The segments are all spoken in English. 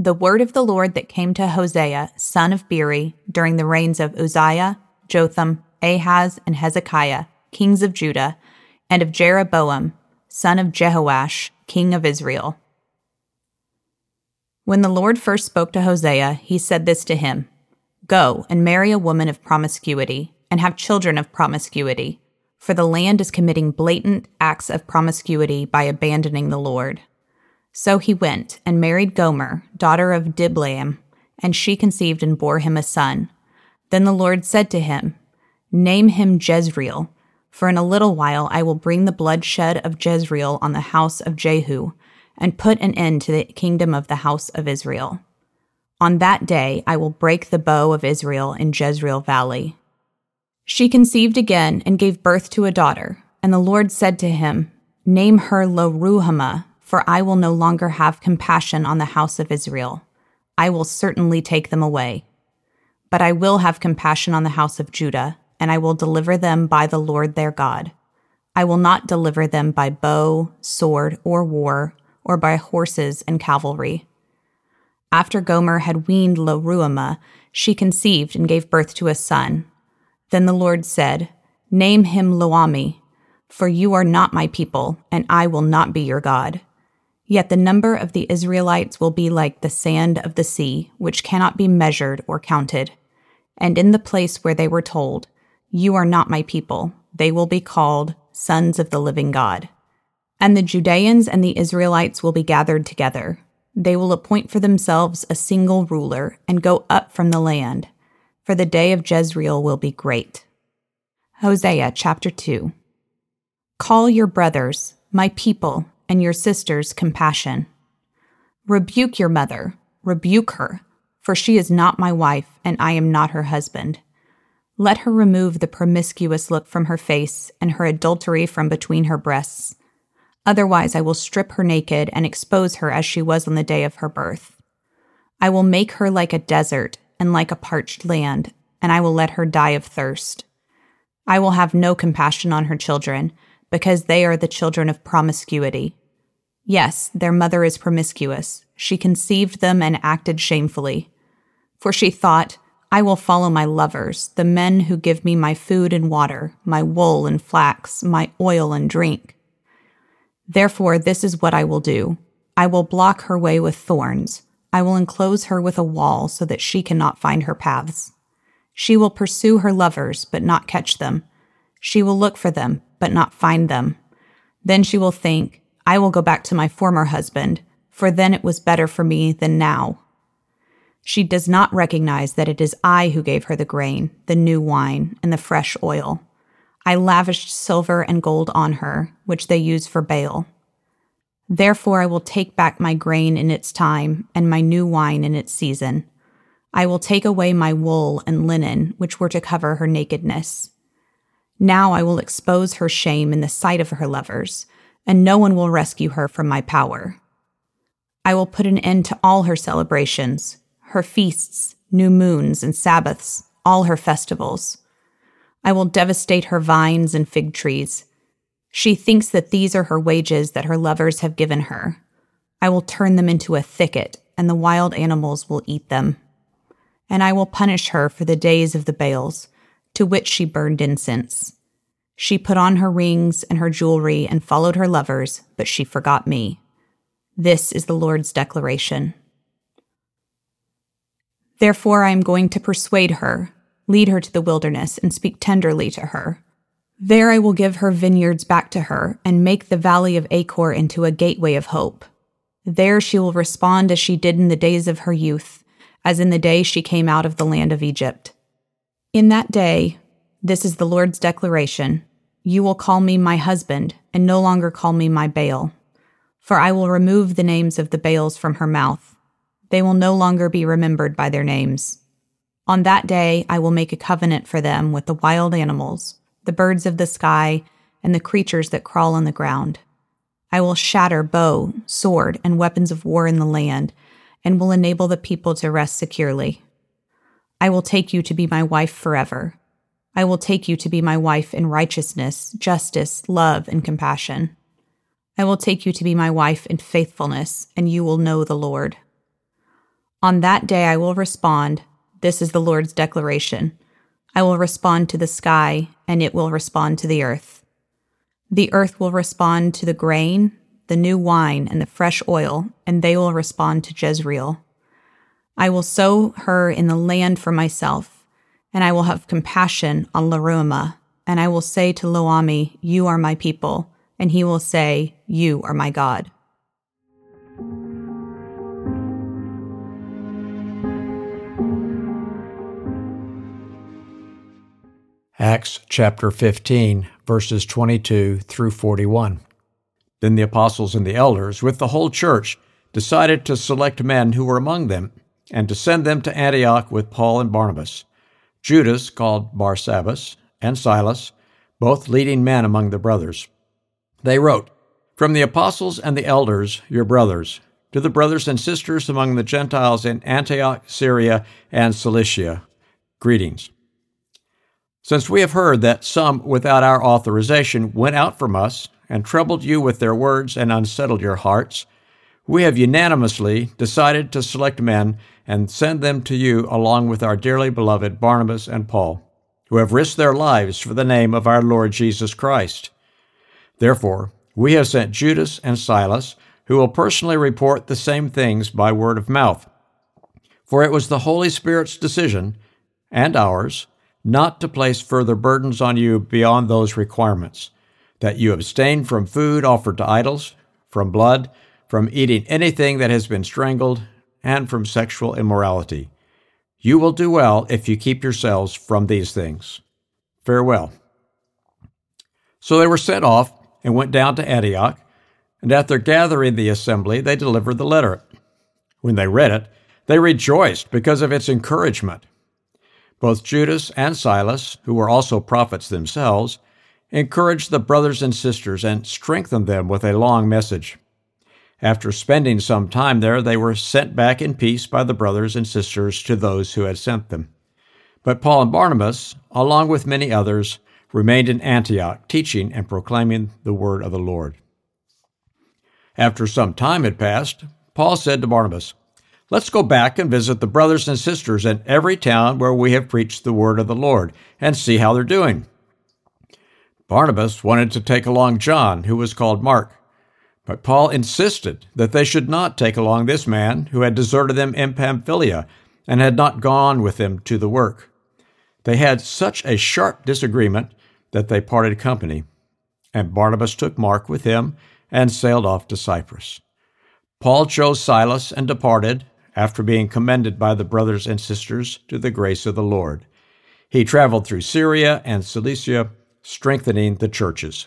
The word of the Lord that came to Hosea, son of Beeri, during the reigns of Uzziah, Jotham, Ahaz, and Hezekiah, kings of Judah, and of Jeroboam, son of Jehoash, king of Israel. When the Lord first spoke to Hosea, he said this to him Go and marry a woman of promiscuity, and have children of promiscuity, for the land is committing blatant acts of promiscuity by abandoning the Lord. So he went and married Gomer, daughter of Diblaim, and she conceived and bore him a son. Then the Lord said to him, Name him Jezreel, for in a little while I will bring the bloodshed of Jezreel on the house of Jehu, and put an end to the kingdom of the house of Israel. On that day I will break the bow of Israel in Jezreel Valley. She conceived again and gave birth to a daughter, and the Lord said to him, Name her Lo Ruhamah, for I will no longer have compassion on the house of Israel. I will certainly take them away. But I will have compassion on the house of Judah, and I will deliver them by the Lord their God. I will not deliver them by bow, sword, or war, or by horses and cavalry. After Gomer had weaned Lo she conceived and gave birth to a son. Then the Lord said, Name him Lo-ammi, for you are not my people, and I will not be your God. Yet the number of the Israelites will be like the sand of the sea, which cannot be measured or counted. And in the place where they were told, You are not my people, they will be called sons of the living God. And the Judeans and the Israelites will be gathered together. They will appoint for themselves a single ruler and go up from the land, for the day of Jezreel will be great. Hosea chapter 2 Call your brothers, my people, and your sister's compassion. Rebuke your mother, rebuke her, for she is not my wife, and I am not her husband. Let her remove the promiscuous look from her face and her adultery from between her breasts. Otherwise, I will strip her naked and expose her as she was on the day of her birth. I will make her like a desert and like a parched land, and I will let her die of thirst. I will have no compassion on her children, because they are the children of promiscuity. Yes, their mother is promiscuous. She conceived them and acted shamefully. For she thought, I will follow my lovers, the men who give me my food and water, my wool and flax, my oil and drink. Therefore, this is what I will do I will block her way with thorns. I will enclose her with a wall so that she cannot find her paths. She will pursue her lovers, but not catch them. She will look for them, but not find them. Then she will think, I will go back to my former husband, for then it was better for me than now. She does not recognize that it is I who gave her the grain, the new wine, and the fresh oil. I lavished silver and gold on her, which they use for Baal. Therefore, I will take back my grain in its time, and my new wine in its season. I will take away my wool and linen, which were to cover her nakedness. Now I will expose her shame in the sight of her lovers, and no one will rescue her from my power. I will put an end to all her celebrations, her feasts, new moons, and Sabbaths, all her festivals. I will devastate her vines and fig trees. She thinks that these are her wages that her lovers have given her. I will turn them into a thicket, and the wild animals will eat them. And I will punish her for the days of the Baals to which she burned incense. She put on her rings and her jewelry and followed her lovers, but she forgot me. This is the Lord's declaration. Therefore, I am going to persuade her, lead her to the wilderness, and speak tenderly to her. There I will give her vineyards back to her and make the valley of Achor into a gateway of hope. There she will respond as she did in the days of her youth, as in the day she came out of the land of Egypt. In that day, this is the Lord's declaration you will call me my husband, and no longer call me my Baal. For I will remove the names of the Baals from her mouth. They will no longer be remembered by their names. On that day I will make a covenant for them with the wild animals, the birds of the sky, and the creatures that crawl on the ground. I will shatter bow, sword, and weapons of war in the land, and will enable the people to rest securely. I will take you to be my wife forever. I will take you to be my wife in righteousness, justice, love, and compassion. I will take you to be my wife in faithfulness, and you will know the Lord. On that day I will respond, this is the Lord's declaration. I will respond to the sky, and it will respond to the earth. The earth will respond to the grain, the new wine, and the fresh oil, and they will respond to Jezreel. I will sow her in the land for myself, and I will have compassion on Lo and I will say to Lo-ammi, You are my people, and he will say, You are my God. Acts chapter 15, verses 22 through 41. Then the apostles and the elders, with the whole church, decided to select men who were among them and to send them to Antioch with Paul and Barnabas. Judas, called Barsabbas, and Silas, both leading men among the brothers. They wrote, From the apostles and the elders, your brothers, to the brothers and sisters among the Gentiles in Antioch, Syria, and Cilicia, greetings. Since we have heard that some, without our authorization, went out from us and troubled you with their words and unsettled your hearts, we have unanimously decided to select men and send them to you along with our dearly beloved Barnabas and Paul, who have risked their lives for the name of our Lord Jesus Christ. Therefore, we have sent Judas and Silas, who will personally report the same things by word of mouth. For it was the Holy Spirit's decision, and ours, not to place further burdens on you beyond those requirements, that you abstain from food offered to idols, from blood, from eating anything that has been strangled, and from sexual immorality. You will do well if you keep yourselves from these things. Farewell. So they were sent off and went down to Antioch, and after gathering the assembly, they delivered the letter. When they read it, they rejoiced because of its encouragement. Both Judas and Silas, who were also prophets themselves, encouraged the brothers and sisters and strengthened them with a long message. After spending some time there, they were sent back in peace by the brothers and sisters to those who had sent them. But Paul and Barnabas, along with many others, remained in Antioch, teaching and proclaiming the word of the Lord. After some time had passed, Paul said to Barnabas, Let's go back and visit the brothers and sisters in every town where we have preached the word of the Lord and see how they're doing. Barnabas wanted to take along John, who was called Mark, but Paul insisted that they should not take along this man who had deserted them in Pamphylia and had not gone with them to the work. They had such a sharp disagreement that they parted company, and Barnabas took Mark with him and sailed off to Cyprus. Paul chose Silas and departed, after being commended by the brothers and sisters to the grace of the Lord. He traveled through Syria and Cilicia, strengthening the churches.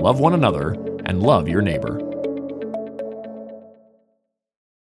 love one another, and love your neighbor.